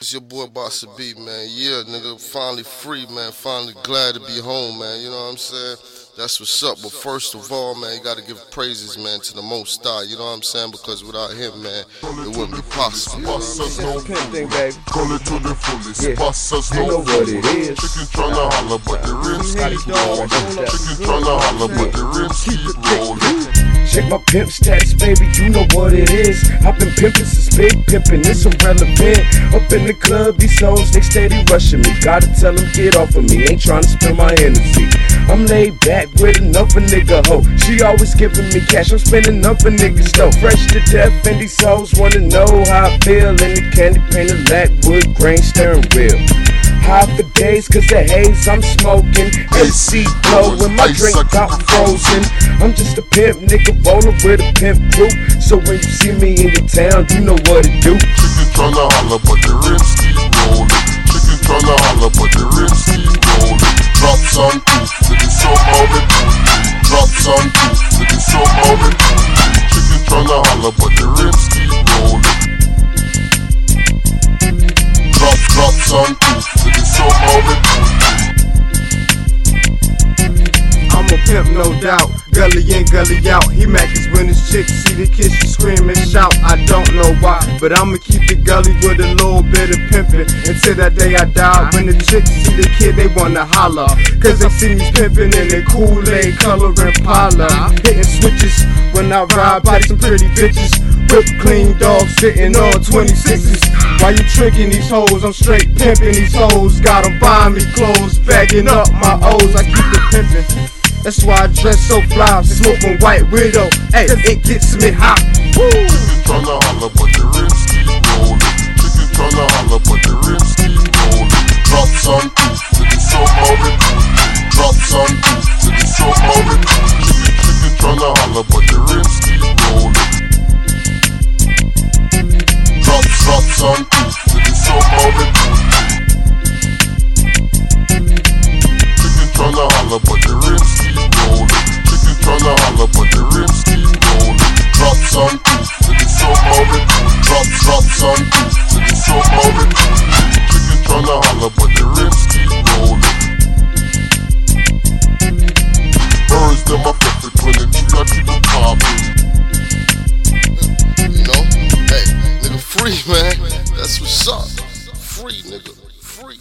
It's your boy Basa B, man. Yeah, nigga, finally free, man. Finally glad to be home, man. You know what I'm saying? That's what's up. But first of all, man, you gotta give praises, man, to the Most High. You know what I'm saying? Because without him, man, it wouldn't be possible. You know what I'm saying? Pimp thing, baby. Call it to the fullest. Yeah. Boss us You no know what it is. Chicken tryna holler, but the rims keep rolling. Chicken tryna holler, but the rims keep rolling. Check my pimp stats, baby, you know what it is. I've been pimping since big pimping, it's irrelevant. Up in the club, these hoes, they steady rushing me. Gotta tell them, get off of me, ain't trying to spill my energy. I'm laid back with enough a nigga hoe. She always giving me cash, I'm spending up a nigga's dough. Fresh to death, and these hoes wanna know how I feel. In the candy painted black wood grain steering wheel. High for days, cause the haze I'm smoking. AC blowing, my drink got frozen. I'm just a pimp, nigga, rolling with a pimp group. So when you see me in your town, you know what to do. Chicken tryna holler, but the rims keep rolling. Chicken tryna holler, but the rims Proof, with the somehow with Chicken tryna holler, but the rims keep rolling. Drop, on proof, with the somehow with I'm a pimp, no doubt. Gully in, gully out. He when his chicks see the kids, scream and shout. I don't know why, but I'ma keep the gully with a little bit of pimpin' until that day I die. When the chicks see the kid, they wanna holler. Cause they see me pimpin' in their Kool-Aid color Impala. Hitting switches when I ride by some pretty bitches. Whipped clean dogs sitting on 26s. While you tricking these hoes, I'm straight pimping these hoes. Got 'em buying me clothes, bagging up my O's. I keep it pimpin'. That's why I dress so fly, smoking white widow. Hey, it gets me hot. Woo! Tryna holler, but the rims keep rolling. Chicken tryna holler, but the rims keep rolling. Chicken, tryna holler, but the rims keep rolling. Chicken tryna holler, but the rims That's what's up. Free, nigga. Free.